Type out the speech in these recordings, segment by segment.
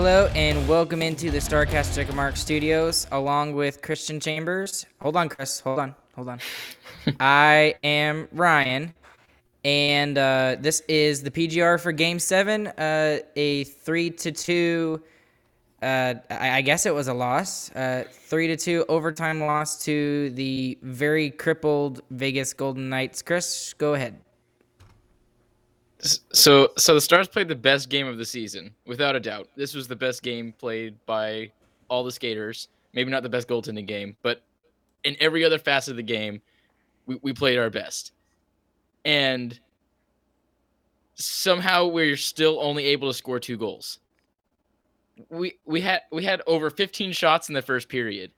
Hello and welcome into the Starcast Checkermark Studios along with Christian Chambers. Hold on, Chris. Hold on. Hold on. I am Ryan, and uh, this is the PGR for Game Seven. Uh, a three to two. Uh, I, I guess it was a loss. Uh, three to two overtime loss to the very crippled Vegas Golden Knights. Chris, go ahead. So, so the Stars played the best game of the season, without a doubt. This was the best game played by all the skaters. Maybe not the best goaltending game, but in every other facet of the game, we, we played our best. And somehow we're still only able to score two goals. We we had we had over 15 shots in the first period.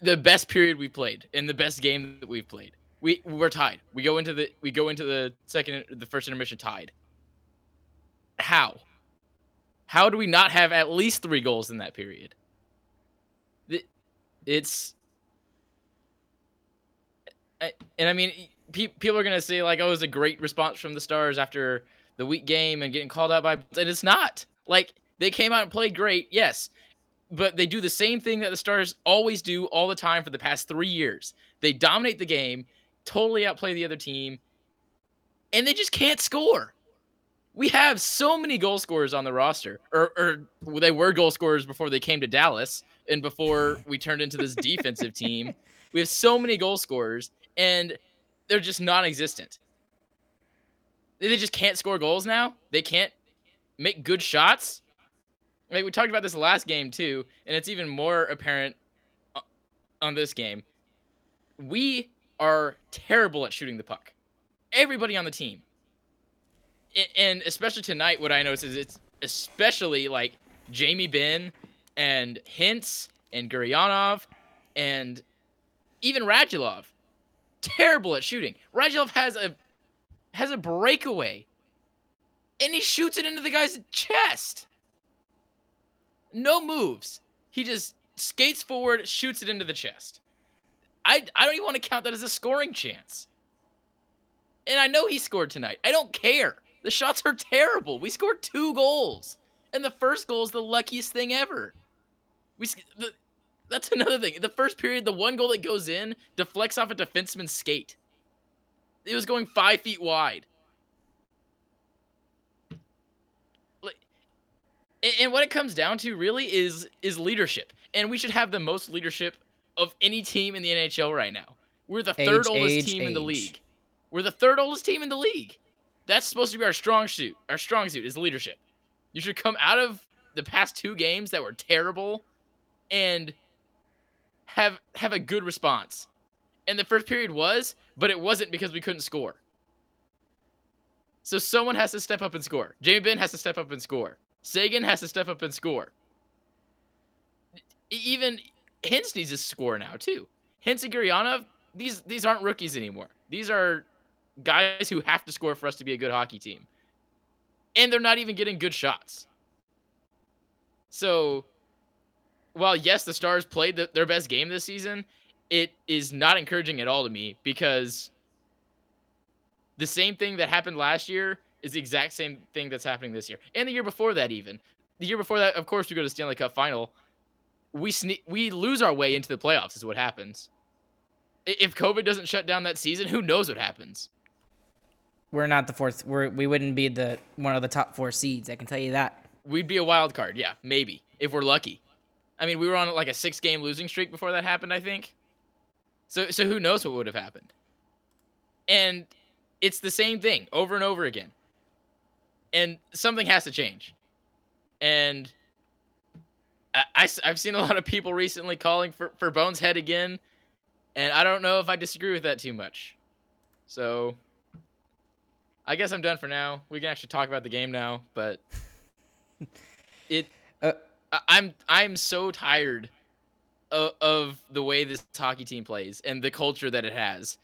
The best period we played in the best game that we've played we we're tied. We go into the we go into the second the first intermission tied. How? How do we not have at least three goals in that period? It's and I mean people are gonna say like, "Oh, it was a great response from the Stars after the weak game and getting called out by," and it's not. Like they came out and played great, yes, but they do the same thing that the Stars always do all the time for the past three years. They dominate the game totally outplay the other team, and they just can't score. We have so many goal scorers on the roster, or, or they were goal scorers before they came to Dallas and before we turned into this defensive team. We have so many goal scorers, and they're just non existent. They just can't score goals now. They can't make good shots. Like we talked about this last game too, and it's even more apparent uh, on this game. We are terrible at shooting the puck. Everybody on the team. And especially tonight, what I noticed is it's especially like Jamie Benn and Hintz and Gurianov and even Radulov. Terrible at shooting. Radulov has a has a breakaway. And he shoots it into the guy's chest. No moves. He just skates forward, shoots it into the chest. I I don't even want to count that as a scoring chance. And I know he scored tonight. I don't care. The shots are terrible. We scored two goals, and the first goal is the luckiest thing ever. We the, that's another thing. The first period, the one goal that goes in deflects off a defenseman's skate. It was going five feet wide. and what it comes down to really is is leadership and we should have the most leadership of any team in the NHL right now. We're the third age, oldest age, team age. in the league. We're the third oldest team in the league. That's supposed to be our strong suit. Our strong suit is leadership. You should come out of the past two games that were terrible and have have a good response. And the first period was, but it wasn't because we couldn't score. So someone has to step up and score. Jamie Benn has to step up and score. Seguin has to step up and score. Even Hintz needs to score now too. Hintz and Gurianov, these these aren't rookies anymore. These are guys who have to score for us to be a good hockey team. And they're not even getting good shots. So, while yes, the Stars played the, their best game this season, it is not encouraging at all to me because the same thing that happened last year is the exact same thing that's happening this year, and the year before that even. The year before that, of course, we go to Stanley Cup final. We sne- we lose our way into the playoffs. Is what happens. If COVID doesn't shut down that season, who knows what happens? We're not the fourth. We're we wouldn't be the one of the top four seeds. I can tell you that. We'd be a wild card, yeah, maybe if we're lucky. I mean, we were on like a six game losing streak before that happened, I think. So so who knows what would have happened? And it's the same thing over and over again. And something has to change. And I, I, have seen a lot of people recently calling for, for Bone's head again. And I don't know if I disagree with that too much. So I guess I'm done for now. We can actually talk about the game now, but it uh, I'm I'm so tired of, of the way this hockey team plays and the culture that it has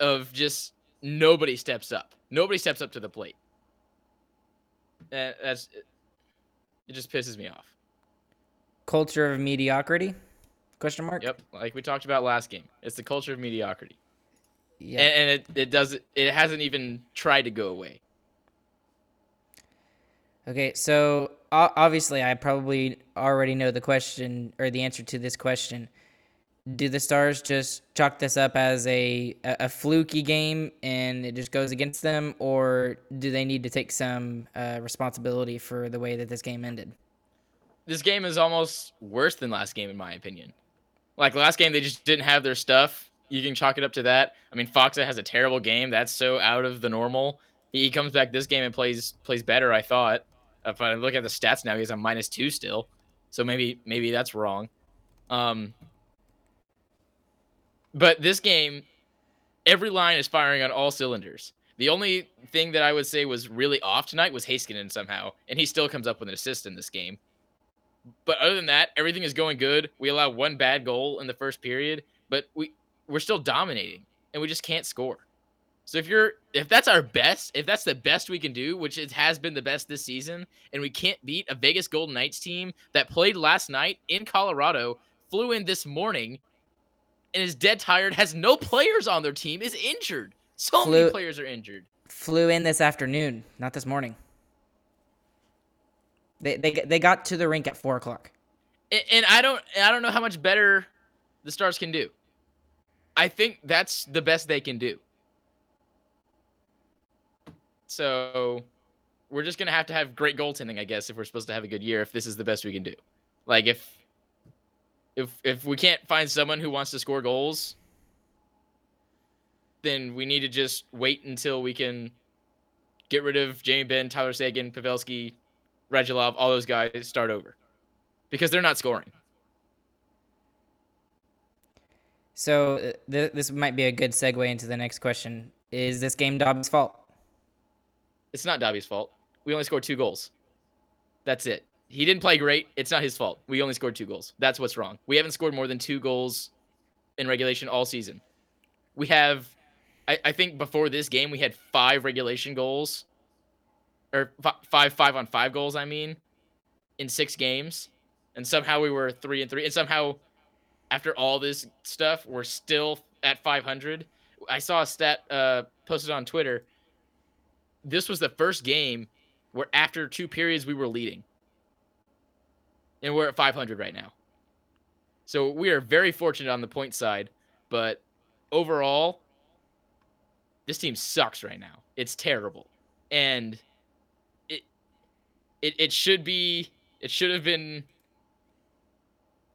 of just nobody steps up. Nobody steps up to the plate. And that's it just pisses me off. Culture of mediocrity? Question mark. Yep, like we talked about last game. It's the culture of mediocrity. Yeah, and, and it it does it hasn't even tried to go away. Okay, so obviously I probably already know the question or the answer to this question. Do the Stars just chalk this up as a a, fluky game and it just goes against them, or do they need to take some uh, responsibility for the way that this game ended? This game is almost worse than last game, in my opinion. Like last game, they just didn't have their stuff. You can chalk it up to that. I mean, Faksa has a terrible game. That's so out of the normal. He comes back this game and plays plays better. I thought. If I look at the stats now, he's on minus two still. So maybe maybe that's wrong. Um, but this game, every line is firing on all cylinders. The only thing that I would say was really off tonight was Heiskanen somehow, and he still comes up with an assist in this game. But other than that, everything is going good. We allow one bad goal in the first period, but we we're still dominating, and we just can't score. So if you're if that's our best, if that's the best we can do, which it has been the best this season, and we can't beat a Vegas Golden Knights team that played last night in Colorado, flew in this morning, and is dead tired, has no players on their team, is injured. So flew, many players are injured. Flew in this afternoon, not this morning. They they they got to the rink at four o'clock. And, I don't I don't know how much better the Stars can do. I think that's the best they can do. So we're just gonna have to have great goaltending, I guess, if we're supposed to have a good year. If this is the best we can do, like if if if we can't find someone who wants to score goals, then we need to just wait until we can get rid of Jamie Benn, Tyler Seguin, Pavelski, Radulov, all those guys, start over because they're not scoring. So uh, th- this might be a good segue into the next question: Is this game Dobbs' fault? It's not Dobby's fault. We only scored two goals. That's it. He didn't play great. It's not his fault. We only scored two goals. That's what's wrong. We haven't scored more than two goals in regulation all season. We have, I, I think before this game, we had five regulation goals, or f- five five on five goals. I mean, in six games, and somehow we were three and three, and somehow after all this stuff, we're still at 500. I saw a stat uh, posted on Twitter this was the first game where after two periods we were leading. And we're at 500 right now. So we are very fortunate on the point side, but overall this team sucks right now. It's terrible. And it it should be it should have been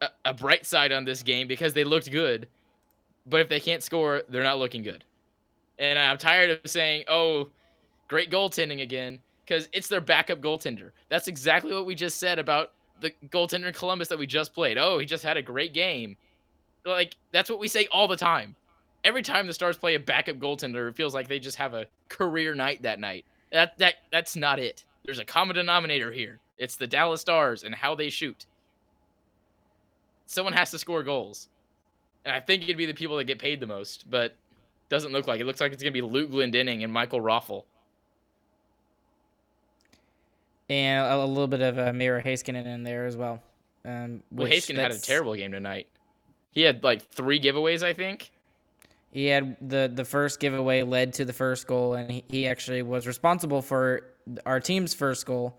a, a bright side on this game because they looked good. But if they can't score, they're not looking good. And I'm tired of saying, "Oh, Great goaltending again because it's their backup goaltender. That's exactly what we just said about the goaltender in Columbus that we just played. Oh, he just had a great game. Like that's what we say all the time. Every time the Stars play a backup goaltender, it feels like they just have a career night that night. That that that's not it. There's a common denominator here. It's the Dallas Stars and how they shoot. Someone has to score goals. And I think it'd be the people that get paid the most, but Doesn't look like it. Looks like it's gonna be Luke Glendening and Michael Raffl. And a, a little bit of uh, Miro Heiskanen in there as well. Um, Well, Heiskanen had a terrible game tonight. He had like three giveaways, I think. He had the the first giveaway led to the first goal, and he, he actually was responsible for our team's first goal.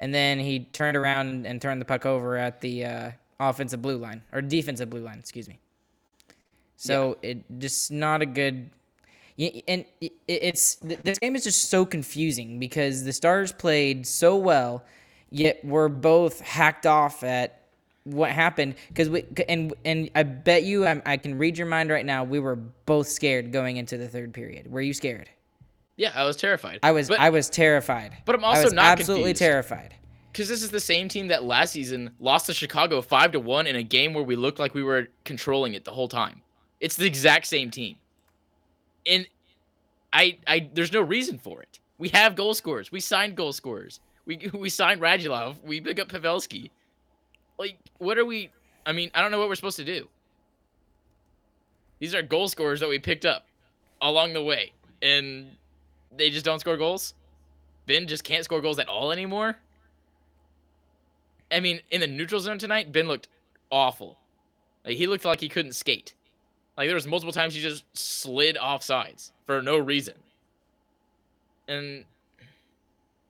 And then he turned around and turned the puck over at the uh, offensive blue line or defensive blue line, excuse me. So it just not a good. And it's this game is just so confusing because the Stars played so well, yet we're both hacked off at what happened because we and and I bet you i I can read your mind right now. We were both scared going into the third period. Were you scared? Yeah, I was terrified. I was. But, I was terrified. but I'm also not absolutely confused. terrified. because this is the same team that last season lost to Chicago five to one in a game where we looked like we were controlling it the whole time. It's the exact same team, and I, I, there's no reason for it. We have goal scorers. We signed goal scorers. We we signed Radulov. We pick up Pavelski. Like, what are we? I mean, I don't know what we're supposed to do. These are goal scorers that we picked up along the way, and they just don't score goals. Benn just can't score goals at all anymore. I mean, in the neutral zone tonight, Benn looked awful. Like he looked like he couldn't skate. Like there was multiple times he just slid off sides for no reason. And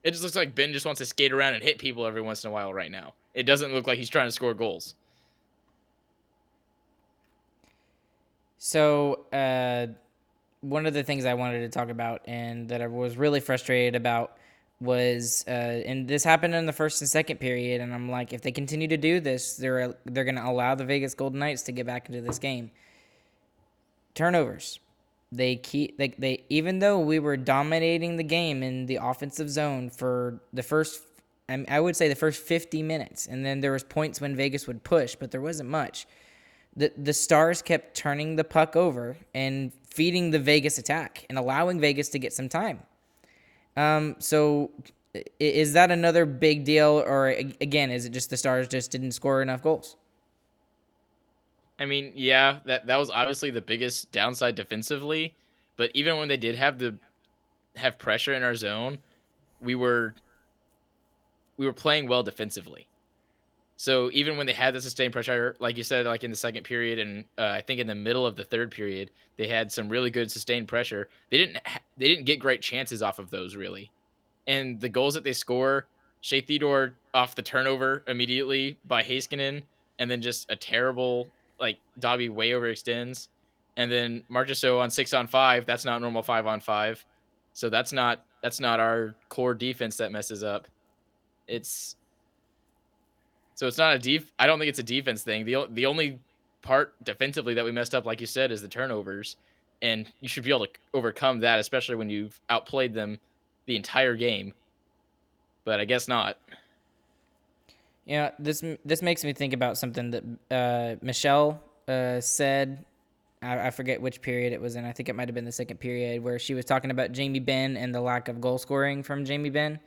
it just looks like Benn just wants to skate around and hit people every once in a while right now. It doesn't look like he's trying to score goals. So, uh, one of the things I wanted to talk about and that I was really frustrated about was, uh, and this happened in the first and second period, and I'm like, if they continue to do this, they're they're going to allow the Vegas Golden Knights to get back into this game. Turnovers. They keep they, they even though we were dominating the game in the offensive zone for the first I would say the first 50 minutes and then there was points when Vegas would push but there wasn't much the the Stars kept turning the puck over and feeding the Vegas attack and allowing Vegas to get some time. Um, so is that another big deal, or again, is it just the Stars just didn't score enough goals? I mean, yeah, that that was obviously the biggest downside defensively, but even when they did have the have pressure in our zone, we were we were playing well defensively. So even when they had the sustained pressure, like you said, like in the second period and uh, I think in the middle of the third period, they had some really good sustained pressure. They didn't ha- they didn't get great chances off of those really, and the goals that they score, Shea Theodore off the turnover immediately by Heiskanen, and then just a terrible like Dobby way overextends, and then Marchessault on six on five. That's not normal five on five, so that's not that's not our core defense that messes up. It's so it's not a def. I don't think it's a defense thing. the The only part defensively that we messed up, like you said, is the turnovers, and you should be able to overcome that, especially when you've outplayed them the entire game. But I guess not. Yeah, this this makes me think about something that uh, Michelle uh, said. I, I forget which period it was in. I think it might have been the second period where she was talking about Jamie Benn and the lack of goal scoring from Jamie Benn.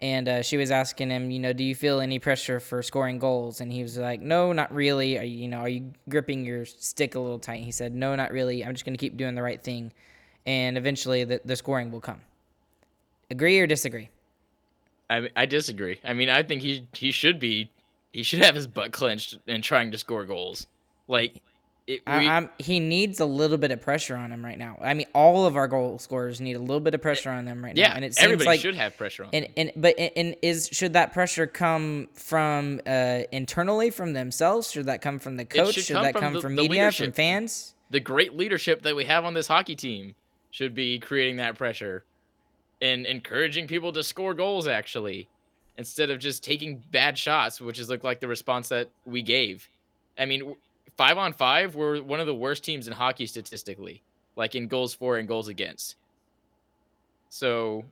And uh, she was asking him, you know, do you feel any pressure for scoring goals? And he was like, no, not really. Are you, you know, are you gripping your stick a little tight? He said, no, not really. I'm just going to keep doing the right thing, and eventually the, the scoring will come. Agree or disagree? I I disagree. I mean, I think he he should be he should have his butt clenched and trying to score goals. Like it, we, he needs a little bit of pressure on him right now. I mean, all of our goal scorers need a little bit of pressure on them right yeah, now. And it seems everybody like should have pressure on. and them. and but and- is should that pressure come from uh, internally from themselves? Should that come from the coach? should Should, that from come the- from the media, from fans? the great leadership that we have on this hockey team should be creating that pressure and encouraging people to score goals actually instead of just taking bad shots which is look like the response that we gave i mean five on five we're one of the worst teams in hockey statistically like in goals for and goals against so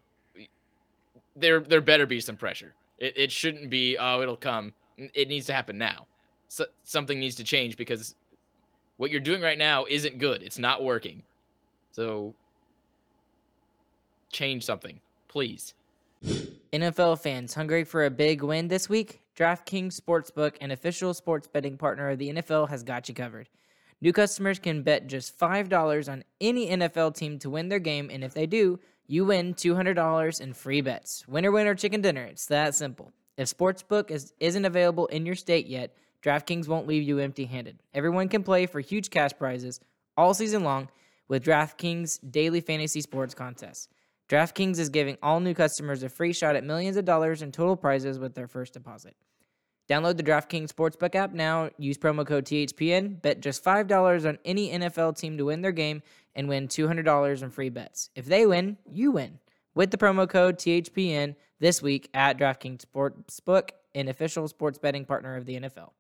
there there better be some pressure it, it shouldn't be oh it'll come it needs to happen now so, something needs to change because what you're doing right now isn't good. It's not working. So change something, please. NFL fans hungry for a big win this week? DraftKings Sportsbook, an official sports betting partner of the NFL, has got you covered. New customers can bet just $5 on any NFL team to win their game, and if they do, you win $200 in free bets. Winner, winner, chicken dinner. It's that simple. If Sportsbook is, isn't available in your state yet, DraftKings won't leave you empty handed. Everyone can play for huge cash prizes all season long with DraftKings daily fantasy sports contests. DraftKings is giving all new customers a free shot at millions of dollars in total prizes with their first deposit. Download the DraftKings Sportsbook app now. Use promo code THPN. Bet just $5 on any NFL team to win their game and win $200 in free bets. If they win, you win. With the promo code THPN this week at DraftKings Sportsbook, an official sports betting partner of the NFL.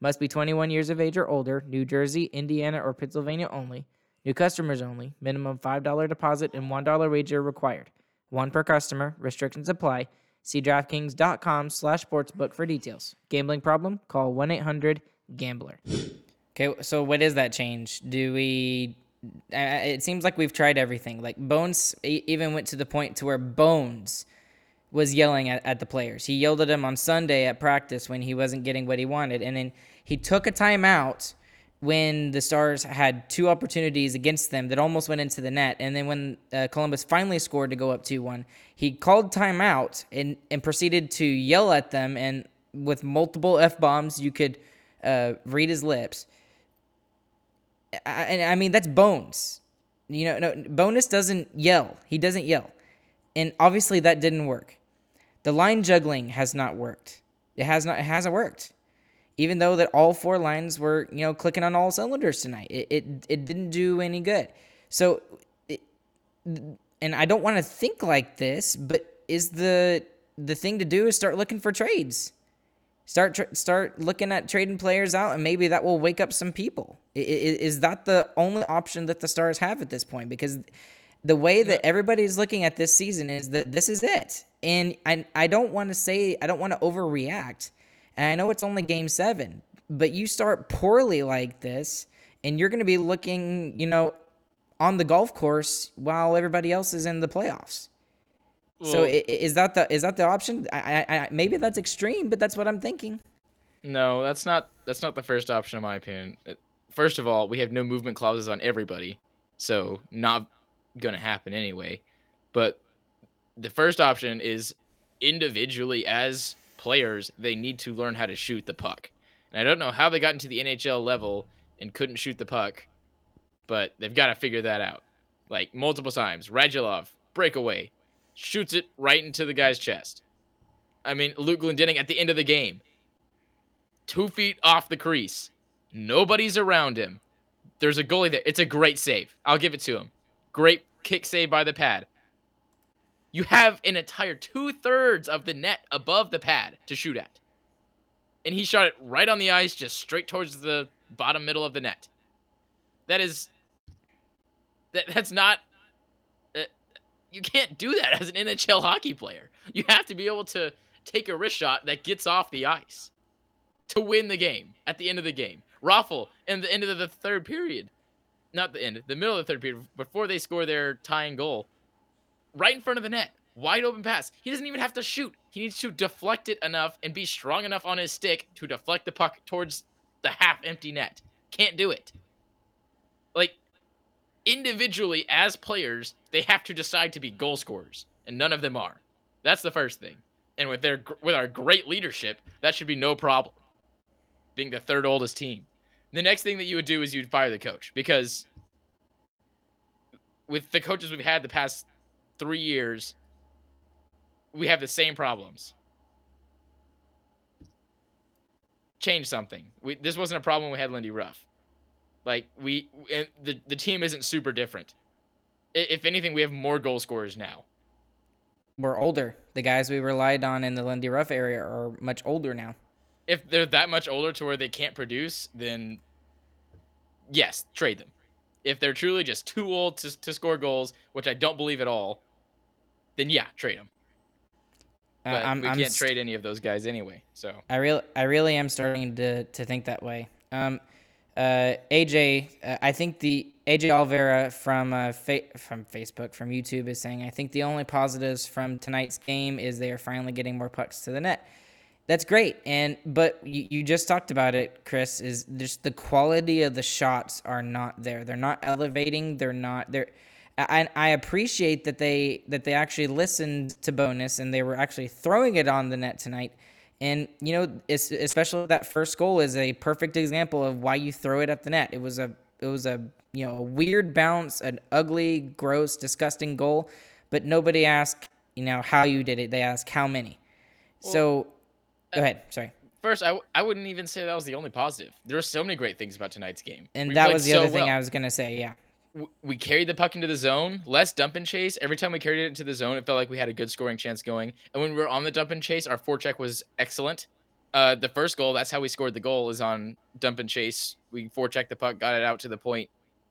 Must be 21 years of age or older, New Jersey, Indiana, or Pennsylvania only. New customers only. Minimum $5 deposit and $1 wager required. One per customer. Restrictions apply. See DraftKings.com slash sportsbook for details. Gambling problem? Call 1-800-GAMBLER. Okay, so what is that change? Do we... It seems like we've tried everything. Like Bones even went to the point to where Bones was yelling at, at the players. He yelled at them on Sunday at practice when he wasn't getting what he wanted. And then he took a timeout when the Stars had two opportunities against them that almost went into the net. And then when uh, Columbus finally scored to go up 2 1, he called timeout and, and proceeded to yell at them. And with multiple F bombs, you could uh, read his lips. And I, I mean, that's Bones. You know, no, Bowness doesn't yell. He doesn't yell. And obviously that didn't work. The line juggling has not worked. It has not it hasn't worked even though that all four lines were you know clicking on all cylinders tonight. It it, it didn't do any good. So it, and i don't want to think like this but is the the thing to do is start looking for trades. Start tr- start looking at trading players out and maybe that will wake up some people. Is, is that the only option that the stars have at this point? Because the way that everybody is looking at this season is that this is it. And i, I don't want to say i don't want to overreact and I know it's only game seven, but you start poorly like this, and you're going to be looking, you know, on the golf course while everybody else is in the playoffs. Well, so is that the is that the option? I, I, I, maybe that's extreme, but that's what I'm thinking. No, that's not that's not the first option in my opinion. First of all, we have no movement clauses on everybody, so not going to happen anyway. But the first option is individually as players, they need to learn how to shoot the puck. And I don't know how they got into the NHL level and couldn't shoot the puck, but they've got to figure that out. Like multiple times, Radulov breakaway, shoots it right into the guy's chest. I mean, Luke Glendening at the end of the game, two feet off the crease, nobody's around him. There's a goalie there. It's a great save. I'll give it to him. Great kick save by the pad. You have an entire two thirds of the net above the pad to shoot at. And he shot it right on the ice, just straight towards the bottom middle of the net. That is. That, that's not. Uh, you can't do that as an NHL hockey player. You have to be able to take a wrist shot that gets off the ice to win the game at the end of the game. Raffl in the end of the third period, not the end, the middle of the third period, before they score their tying goal, right in front of the net. Wide open pass. He doesn't even have to shoot. He needs to deflect it enough and be strong enough on his stick to deflect the puck towards the half empty net. Can't do it. Like, individually, as players, they have to decide to be goal scorers, and none of them are. That's the first thing. And with their with our great leadership, that should be no problem. Being the third oldest team. The next thing that you would do is you'd fire the coach because with the coaches we've had the past three years, we have the same problems. Change something. We, this wasn't a problem we had Lindy Ruff. Like we, the the team isn't super different. If anything, we have more goal scorers now. We're older. The guys we relied on in the Lindy Ruff area are much older now. If they're that much older to where they can't produce, then yes, trade them. If they're truly just too old to, to score goals, which I don't believe at all, then yeah, trade them. Uh, but uh, we I'm can't st- trade any of those guys anyway. So I really, I really am starting to to think that way. Um, uh, AJ, uh, I think the AJ Alvera from uh, fa- from Facebook from YouTube is saying I think the only positives from tonight's game is they are finally getting more pucks to the net, That's great. And but you, you just talked about it, Chris, is just the quality of the shots are not there. They're not elevating, they're not they're I, I appreciate that they that they actually listened to Bowness and they were actually throwing it on the net tonight. And you know, especially that first goal is a perfect example of why you throw it at the net. It was a it was a you know a weird bounce, an ugly, gross, disgusting goal, but nobody asked you know how you did it. They asked how many. Well, so go ahead. Sorry. First, I w- I wouldn't even say that was the only positive. There were so many great things about tonight's game. And we that was the so other thing well. I was gonna say. Yeah we carried the puck into the zone, less dump and chase. Every time we carried it into the zone, it felt like we had a good scoring chance going. And when we were on the dump and chase, our forecheck was excellent. Uh, the first goal, that's how we scored the goal, is on dump and chase. We forechecked the puck, got it out to the point,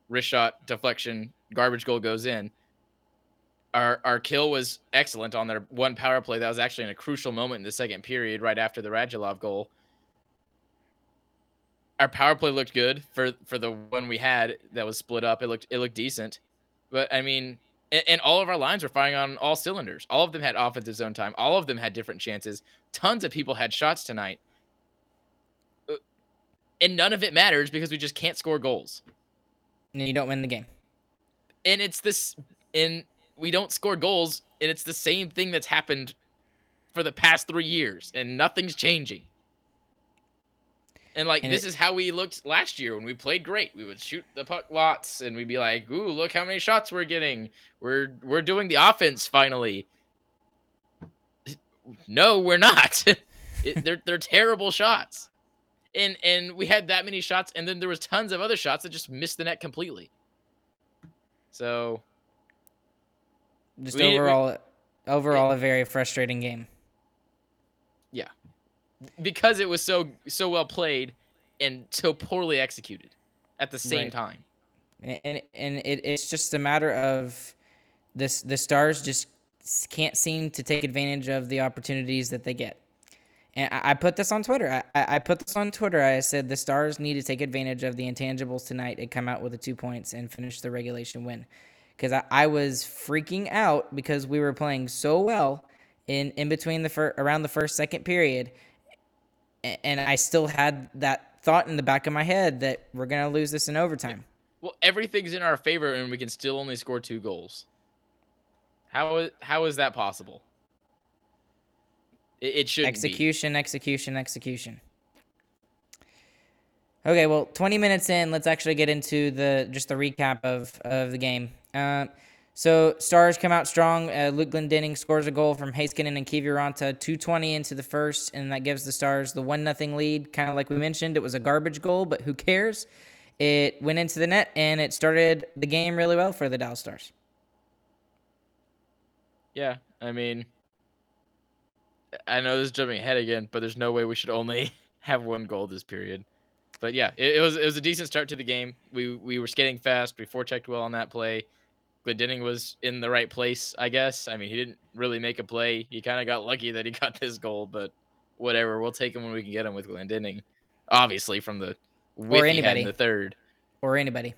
wrist shot, deflection, garbage goal goes in. Our our kill was excellent on their one power play. That was actually in a crucial moment in the second period, right after the Radulov goal our power play looked good for for the one we had that was split up. It looked it looked decent, but I mean, and, and, all of our lines were firing on all cylinders. All of them had offensive zone time. All of them had different chances. Tons of people had shots tonight, uh, and none of it matters because we just can't score goals. And you don't win the game. And it's this, and we don't score goals, and it's the same thing that's happened for the past three years, and nothing's changing. And like and this it, is how we looked last year when we played great. We would shoot the puck lots and we'd be like, "Ooh, look how many shots we're getting. We're we're doing the offense finally." No, we're not. it, they're they're terrible shots. And and we had that many shots and then there was tons of other shots that just missed the net completely. So just we, overall we, overall it, a very frustrating game Yeah, because it was so so well played and so poorly executed at the same right. time. And and it, it's just a matter of this the stars just can't seem to take advantage of the opportunities that they get. And I, I put this on Twitter. I, I put this on Twitter. I said the Stars need to take advantage of the intangibles tonight and come out with the two points and finish the regulation win. Because I, I was freaking out because we were playing so well in, in between the fir- around the first second period and I still had that thought in the back of my head that we're gonna lose this in overtime. Well, everything's in our favor, and we can still only score two goals. How how is that possible? It, it should execution, be. execution, execution. Okay, well, 20 minutes in, let's actually get into the just the recap of of the game. Uh, so Stars come out strong. Uh, Luke Glendening scores a goal from Heiskanen and Kiviranta, 220 into the first, and that gives the Stars the one nothing lead. Kind of like we mentioned, it was a garbage goal, but who cares? It went into the net and it started the game really well for the Dallas Stars. Yeah, I mean, I know this is jumping ahead again, but there's no way we should only have one goal this period. But yeah, it, it was it was a decent start to the game. We we were skating fast. We forechecked well on that play. Glendening was in the right place, I guess. I mean, he didn't really make a play. He kind of got lucky that he got this goal, but whatever. We'll take him when we can get him with Glendening. Obviously, from the or anybody the third or anybody.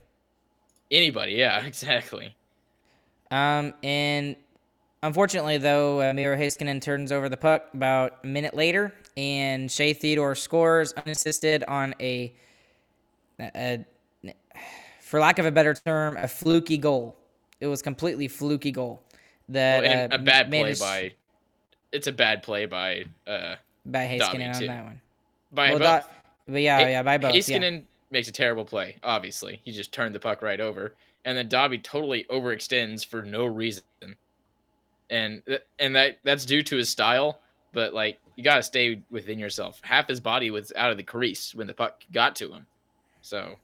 Anybody, yeah, exactly. Um, and unfortunately, though, uh, Miro Heiskanen turns over the puck about a minute later, and Shea Theodore scores unassisted on a, a, for lack of a better term, a fluky goal. It was completely fluky goal. That well, uh, a bad play by. It's a bad play by. uh By Heiskanen on that one. By well, both. but yeah, yeah, by both. Heiskanen yeah. makes a terrible play. Obviously, he just turned the puck right over, and then Dobby totally overextends for no reason, and and that that's due to his style. But like, you got to stay within yourself. Half his body was out of the crease when the puck got to him, so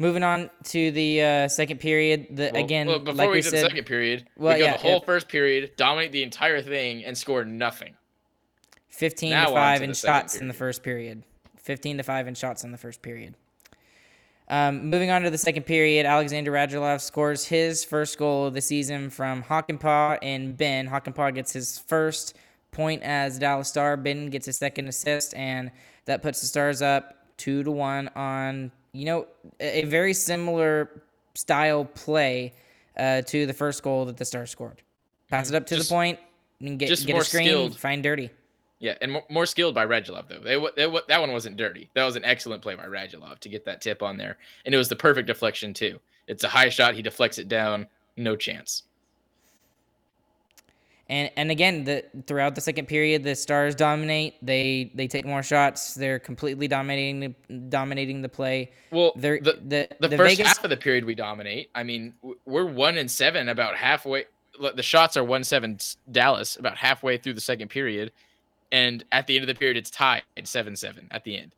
Moving on to the uh, second period, the well, again, well, before like we, we get said, the second period, well, we go yeah, the whole first period, dominate the entire thing, and score nothing. Fifteen now to five in shots period. in the first period. Fifteen to five in shots in the first period. Um, moving on to the second period, Alexander Radulov scores his first goal of the season from Hakanpää and Benn. Hakanpää gets his first point as Dallas Star. Benn gets his second assist, and that puts the Stars up two to one on you know, a very similar style play uh, to the first goal that the Stars scored. Pass it up to Just, the point, and get get more a screen, skilled. find dirty. Yeah, and more, more skilled by Radulov though. They, they, that one wasn't dirty. That was an excellent play by Radulov to get that tip on there, and it was the perfect deflection too. It's a high shot. He deflects it down. No chance. And and again, the throughout the second period, the Stars dominate. They they take more shots. They're completely dominating the dominating the play. Well, They're the, the the, the first Vegas half of the period we dominate. I mean, we're one and seven about halfway. The shots are one seven Dallas about halfway through the second period, and at the end of the period, it's tied seven seven at the end.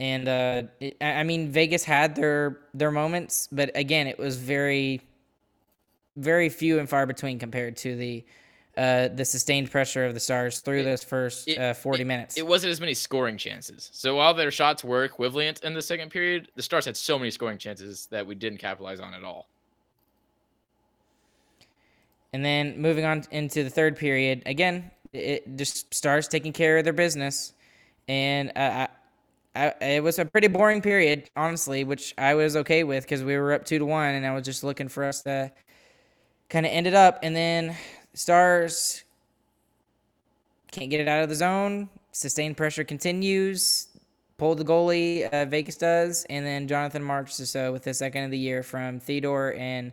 and uh, I I mean Vegas had their their moments, but again, it was very very few and far between compared to the uh, the sustained pressure of the Stars through those first it- uh, 40 minutes. It wasn't as many scoring chances. So while their shots were equivalent in the second period, the Stars had so many scoring chances that we didn't capitalize on at all. And then moving on into the third period, again, it just Stars taking care of their business, and uh, I, I, it was a pretty boring period, honestly, which I was okay with because we were up two to one, and I was just looking for us to kind of ended up. And then Stars can't get it out of the zone. Sustained pressure continues. Pulled the goalie, uh, Vegas does, and then Jonathan is uh, with the second of the year from Theodore and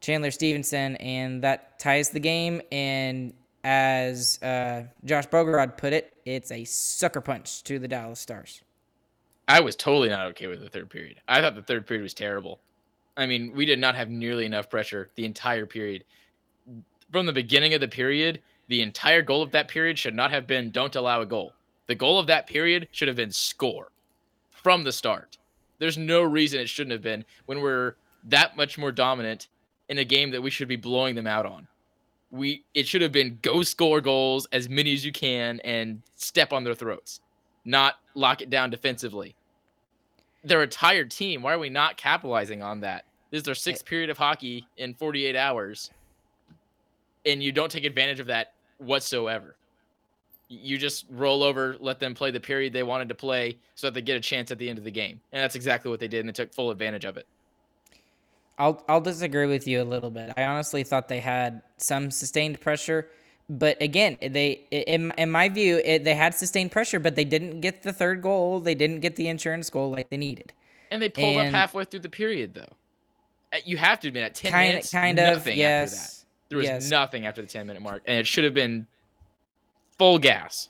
Chandler Stephenson, and that ties the game. And as uh, Josh Bogorad put it, it's a sucker punch to the Dallas Stars. I was totally not okay with the third period. I thought the third period was terrible. I mean, we did not have nearly enough pressure the entire period. From the beginning of the period, the entire goal of that period should not have been don't allow a goal. The goal of that period should have been score from the start. There's no reason it shouldn't have been when we're that much more dominant in a game that we should be blowing them out on. We it should have been go score goals as many as you can and step on their throats, not lock it down defensively they're a tired team. Why are we not capitalizing on that? This is their eh. sixth period of hockey in 48 hours, and you don't take advantage of that whatsoever. You just roll over, let them play the period they wanted to play so that they get a chance at the end of the game. And that's exactly what they did, and they took full advantage of it. I'll I'll disagree with you a little bit. I honestly thought they had some sustained pressure, but again, they in in my view, it, they had sustained pressure, but they didn't get the third goal. They didn't get the insurance goal like they needed. And they pulled And- up halfway through the period, though. Uh, You have to admit, at 10 Kind minutes, kind of nothing after that. yes. There was yes. nothing after the 10 minute mark, and it should have been full gas.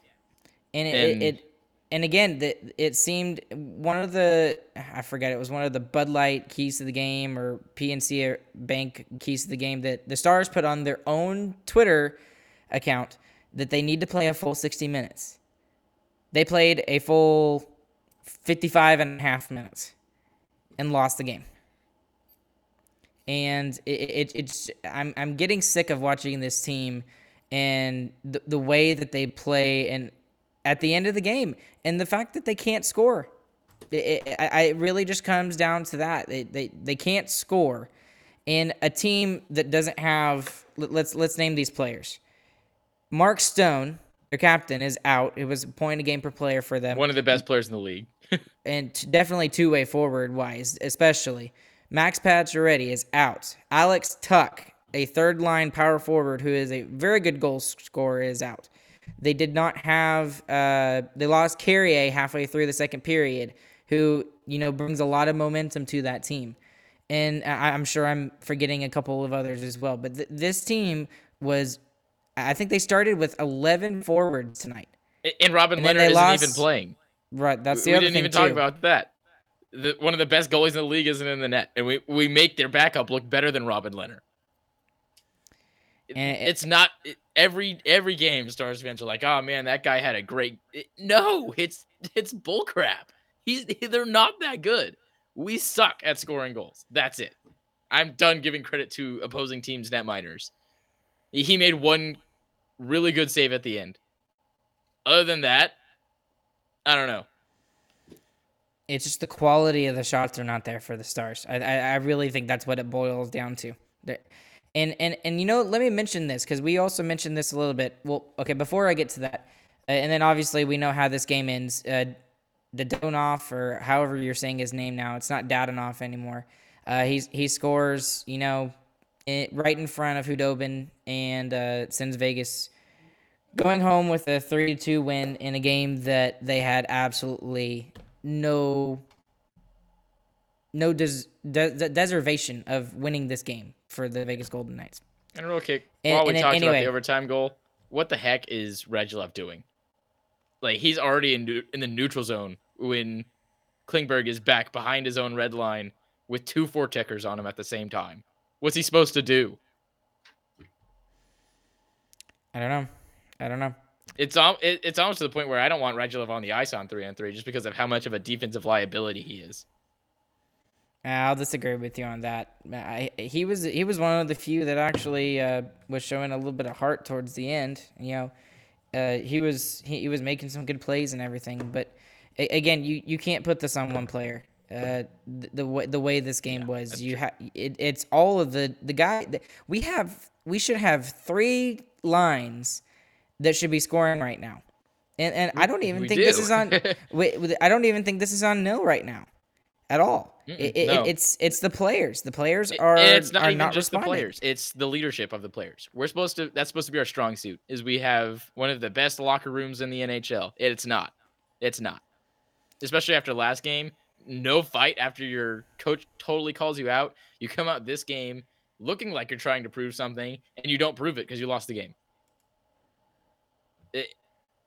and it, And- it, it and again the, it seemed one of the i forget it was one of the bud light keys to the game or pnc bank keys to the game that the stars put on their own twitter account that they need to play a full 60 minutes. They played a full 55 and a half minutes and lost the game. And it, it, it's I'm, I'm getting sick of watching this team and the, the way that they play and at the end of the game and the fact that they can't score. It, it, it really just comes down to that. They, they, they can't score. And a team that doesn't have let's let's name these players mark stone their captain is out it was a point a game per player for them One of the best players in the league. and t- definitely two way forward wise, especially. Max Pacioretty is out. Alex Tuch, a third line power forward who is a very good goal scorer, is out. They did not have. Uh, they lost Carrier halfway through the second period, who you know brings a lot of momentum to that team. And I, I'm sure I'm forgetting a couple of others as well. But th- this team was. I think they started with 11 forwards tonight. And Robin And Lehner isn't lost- even playing. Right. That's the we other didn't thing even too. talk about that. The, one of the best goalies in the league isn't in the net, and we, we make their backup look better than Robin Lehner. It- it's not it- every every game. Stars fans are like, "Oh man, that guy had a great." No, it's it's bullcrap. He's they're not that good. We suck at scoring goals. That's it. I'm done giving credit to opposing teams' netminders. He made one really good save at the end. Other than that, I don't know. it's just the quality of the shots are not there for the stars. I I, I really think that's what it boils down to. The- And and and you know, let me mention this because we also mentioned this a little bit. Well, okay, before I get to that, uh, and then obviously we know how this game ends. Uh, Donoff, or however you're saying his name now, it's not Dadonov anymore. Uh, he's he scores, you know, it, right in front of Khudobin and uh, sends Vegas going home with a 3 2 win in a game that they had absolutely no no des- de- deservation of winning this game for the Vegas Golden Knights. And a real quick, And- while we and talked anyway- about the overtime goal, what the heck is Radulov doing? Like he's already in in the neutral zone when Klingberg is back behind his own red line with two forecheckers on him at the same time. What's he supposed to do? I don't know. I don't know. It's al- it, it's almost to the point where I don't want Radulov on the ice on three on three just because of how much of a defensive liability he is. I'll disagree with you on that. I, he was he was one of the few that actually uh, was showing a little bit of heart towards the end. You know, uh, he was he, he was making some good plays and everything. But a, again, you, you can't put this on one player. Uh, the, the way the way this game was, you have it, it's all of the the guy. The, we have we should have three lines that should be scoring right now, and and I don't even we think this is on. wait, I don't even think this is on Nill right now, at all. It, it, no. it's it's the players. The players are it's not are even not just responding. the players it's the leadership of the players we're supposed to that's supposed to be our strong suit is we have one of the best locker rooms in the nhl it's not it's not especially after last game no fight after your coach totally calls you out you come out this game looking like you're trying to prove something and you don't prove it because you lost the game it,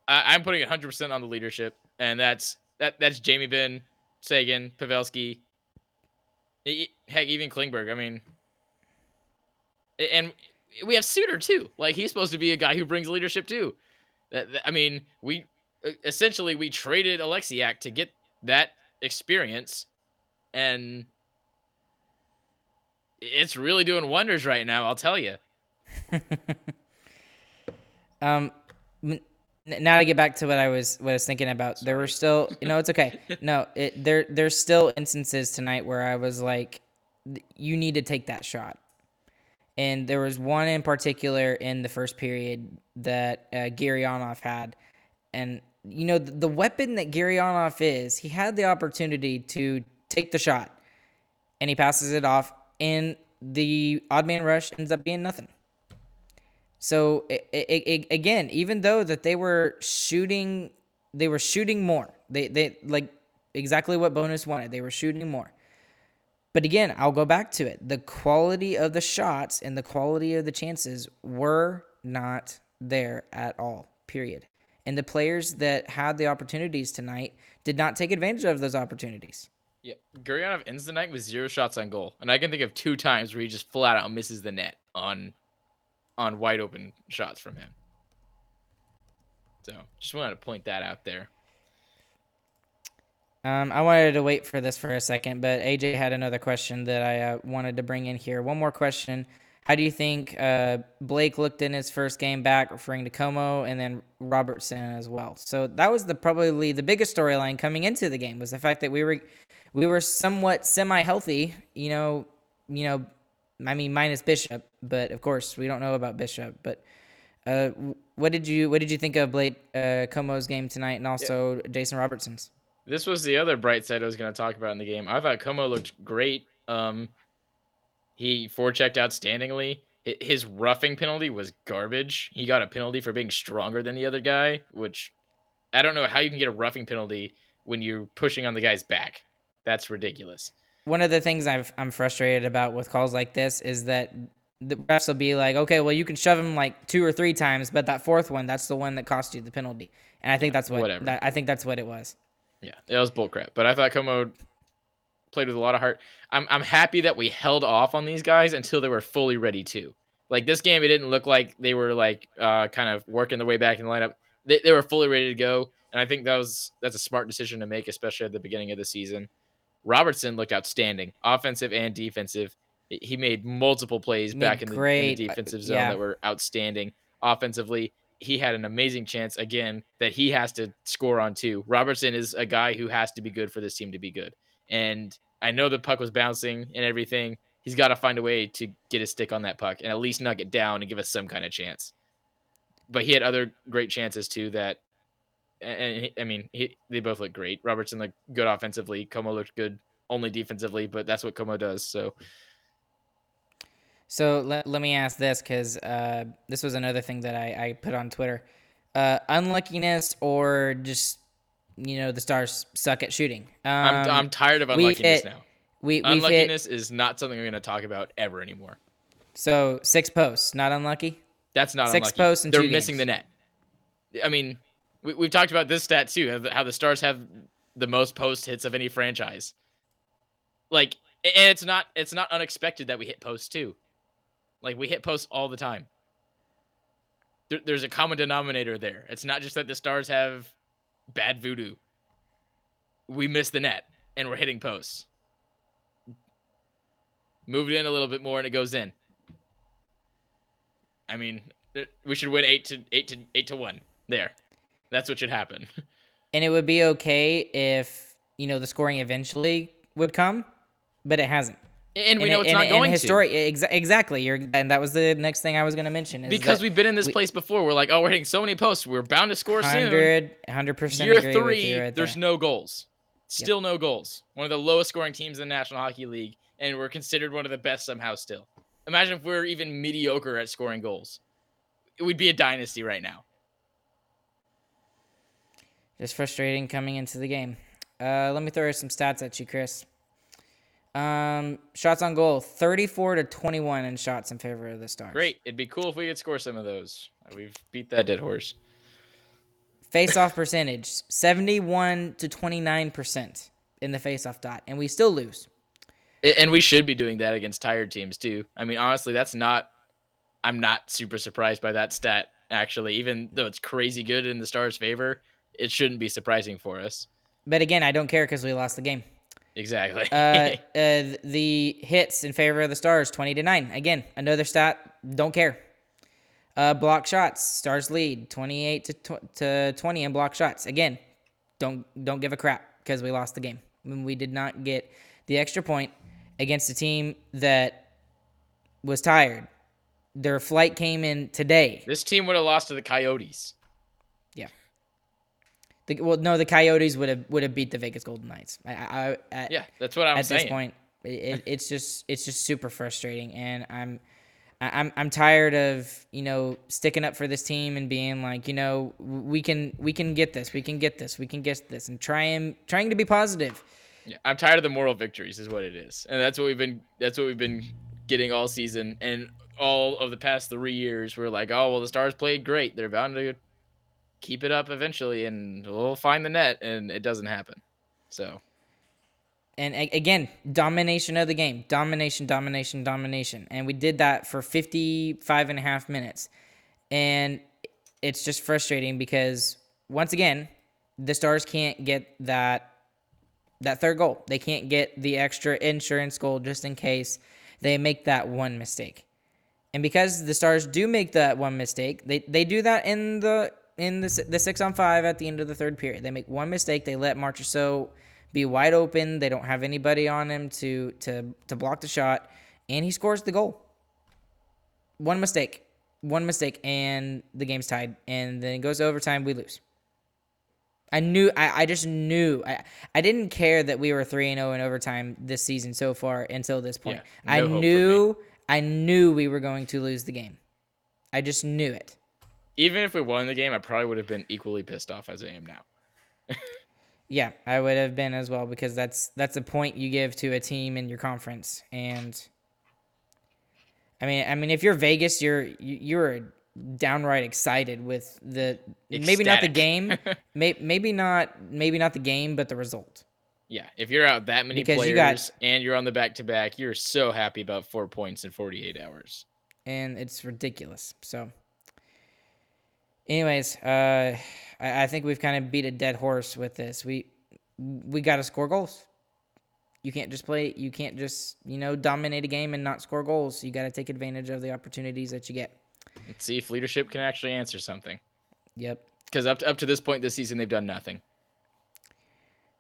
I, i'm putting 100% on the leadership and that's that that's jamie Benn, Seguin pavelski E- heck, even Klingberg. I mean, and we have Suter too. Like he's supposed to be a guy who brings leadership too. That, that- I mean, we essentially we traded Oleksiak to get that experience, and it's really doing wonders right now. I'll tell you. Um, now to get back to what I was what I was thinking about, there were still no, it's okay. No, it there there's still instances tonight where I was like, you need to take that shot. And there was one in particular in the first period that uh, Gurianov had, and you know the, the weapon that Gary Gurianov is, he had the opportunity to take the shot, and he passes it off, and the odd man rush ends up being nothing. So i i i again, even though that they were shooting, they were shooting more. They they like exactly what Bowness wanted. They were shooting more. But again, I'll go back to it. The quality of the shots and the quality of the chances were not there at all. Period. And the players that had the opportunities tonight did not take advantage of those opportunities. Yeah, Gurianov ends the night with zero shots on goal, and I can think of two times where he just flat out misses the net on on wide open shots from him. So just wanted to point that out there. Um, I wanted to wait for this for a second, but AJ had another question that I uh, wanted to bring in here. One more question. How do you think uh, Blake looked in his first game back, referring to Comeau and then Robertson as well? So that was the probably the biggest storyline coming into the game was the fact that we were we were somewhat semi-healthy. You know, you know, I mean minus Bishop, but of course we don't know about Bishop. But uh, what did you what did you think of Blake uh, Comeau's game tonight, and also Jason Robertson's? This was the other bright side I was going to talk about in the game. I thought Comeau looked great. Um, he forechecked outstandingly. His roughing penalty was garbage. He got a penalty for being stronger than the other guy, which I don't know how you can get a roughing penalty when you're pushing on the guy's back. That's ridiculous. one of the things I've, I'm frustrated about with calls like this is that the refs will be like, okay, well, you can shove him like two or three times, but that fourth one, that's the one that cost you the penalty. And I think that's what that, I think that's what it was. Yeah, that was bullcrap. But I thought Comeau played with a lot of heart. I'm I'm happy that we held off on these guys until they were fully ready to. Like this game, it didn't look like they were like uh, kind of working their way back in the lineup. They, they were fully ready to go, and I think that was that's a smart decision to make, especially at the beginning of the season. Robertson looked outstanding, offensive and defensive. He- made multiple plays Made back in the, in the uh, defensive zone yeah. that were outstanding. Offensively, he had an amazing chance again that he has to score on too. Robertson is a guy who has to be good for this team to be good. And I know the puck was bouncing and everything. He's got to find a way to get his stick on that puck and at least knock it down and give us some kind of chance. But he had other great chances too that and he, I mean, he, they both look great. Robertson looked good offensively. Comeau looked good only defensively, but that's what Comeau does. So So let, let me ask this because uh, this was another thing that I, I put on Twitter. Uh, unluckiness or just, you know, the Stars suck at shooting? Um, I'm, I'm tired of unluckiness hit- now. we, we've hit, Unluckiness is not something we're going to talk about ever anymore. so six posts, not unlucky? That's not Six unlucky. posts in They're missing the net. I mean, we, we've talked about this stat too. How the, Stars have the most post hits of any franchise. Like, and it's not it's not unexpected that we hit posts too. Like we hit posts all the time. There, there's a common denominator there. It's not just that the Stars have bad voodoo. We miss the net and we're hitting posts. Move it in a little bit more and it goes in. I mean, we should win eight to eight to eight to one. There, that's what should happen. And it would be okay if, you know, the scoring eventually would come, but it hasn't. And we And know it- it's and- not going histori- exa- exactly. You're, and that was the next thing I was going to mention. Is because we've been in this we- place before. We're like, oh, we're hitting so many posts. We're bound to score soon. 100, 100% Year agree with three, right there's there. no goals. Still no goals. One of the lowest scoring teams in the National Hockey League, and we're considered one of the best somehow. Still, imagine if we're even mediocre at scoring goals. It would be a dynasty right now. Just frustrating coming into the game. Uh, let me throw some stats at you, Chris. Um, shots on goal, 34 to 21 in shots in favor of the Stars. Great. It'd be cool if we could score some of those. We've beat that dead horse. Face-off percentage, 71 to 29% in the face-off dot, and we still lose. And we should be doing that against tired teams too. I mean, honestly, that's not. I'm not super surprised by that stat. Actually, even though it's crazy good in the Stars' favor, it shouldn't be surprising for us. But again, I don't care because we lost the game. Exactly. Uh, uh, the hits in favor of the Stars, 20 to 9. Again, another stat, don't care. Uh, block shots, Stars lead, 28 to, tw- to 20 in block shots. Again, don't don't give a crap because we lost the game. When we did not get the extra point against a team that was tired. Their flight came in today. this team would have lost to the Coyotes. The, well, no, the Coyotes would have would have beat the Vegas Golden Knights. I, I, I, Yeah, that's what I'm at saying. this point. It, it, it's just it's just super frustrating, and I'm I'm I'm tired of you know sticking up for this team and being like you know we can we can get this we can get this we can get this and trying trying to be positive. Yeah, I'm tired of the moral victories, is what it is, and that's what we've been. That's what we've been getting all season and all of the past three years. We're like, oh well, the Stars played great. They're bound to keep it up eventually, and we'll find the net, and it doesn't happen. So And again, domination of the game, domination, domination, domination, and we did that for 55 and a half minutes, and it's just frustrating because once again, the Stars can't get that that third goal. They can't get the extra insurance goal just in case they make that one mistake. And because the Stars do make that one mistake, they, they do that in the in the the six on five at the end of the third period. They make one mistake. They let Marchessault be wide open. They don't have anybody on him to to to block the shot, and he scores the goal. One mistake, one mistake, and the game's tied. And then it goes to overtime. We lose. I knew. I, I just knew. I I didn't care that we were three and zero in overtime this season so far until this point. Yeah, I no me. knew. I knew we were going to lose the game. I just knew it. Even if we won the game, I probably would have been equally pissed off as I am now. Yeah, I would have been as well because that's that's a point you give to a team in your conference, and I mean, I mean, if you're Vegas, you're you- you're downright excited with the maybe not the game, may, maybe not maybe not the game, but the result. Yeah, if you're out that many Because players you got- and you're on the back to back, you're so happy about four points in 48 hours. and it's ridiculous. So, anyways, uh, I, I think we've kind of beat a dead horse with this. We we got to score goals. You can't just play. You can't just you know dominate a game and not score goals. You got to take advantage of the opportunities that you get. Let's see if leadership can actually answer something. Yep. Because up to, up to this point this season, they've done nothing.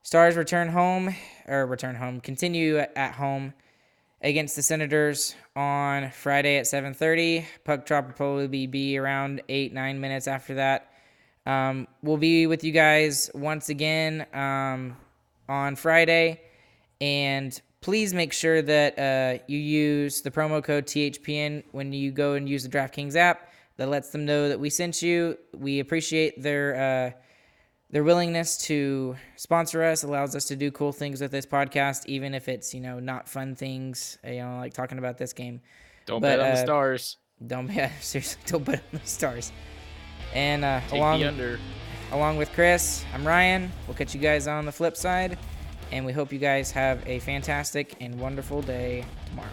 Stars return home or return home. Continue at home against the Senators on Friday at 7:30. Puck drop will probably be, around eight nine minutes after that. Um, we'll be with you guys once again um, on Friday, and please make sure that uh, you use the promo code THPN when you go and use the DraftKings app. That lets them know that we sent you. We appreciate their uh, their willingness to sponsor us. Allows us to do cool things with this podcast, even if it's you know not fun things. You know, like talking about this game. Don't But, bet on the uh, stars. Don't yeah, seriously, don't bet on the stars. And uh, Take along under. along with Chris, I'm Ryan. We'll catch you guys on the flip side, and we hope you guys have a fantastic and wonderful day tomorrow.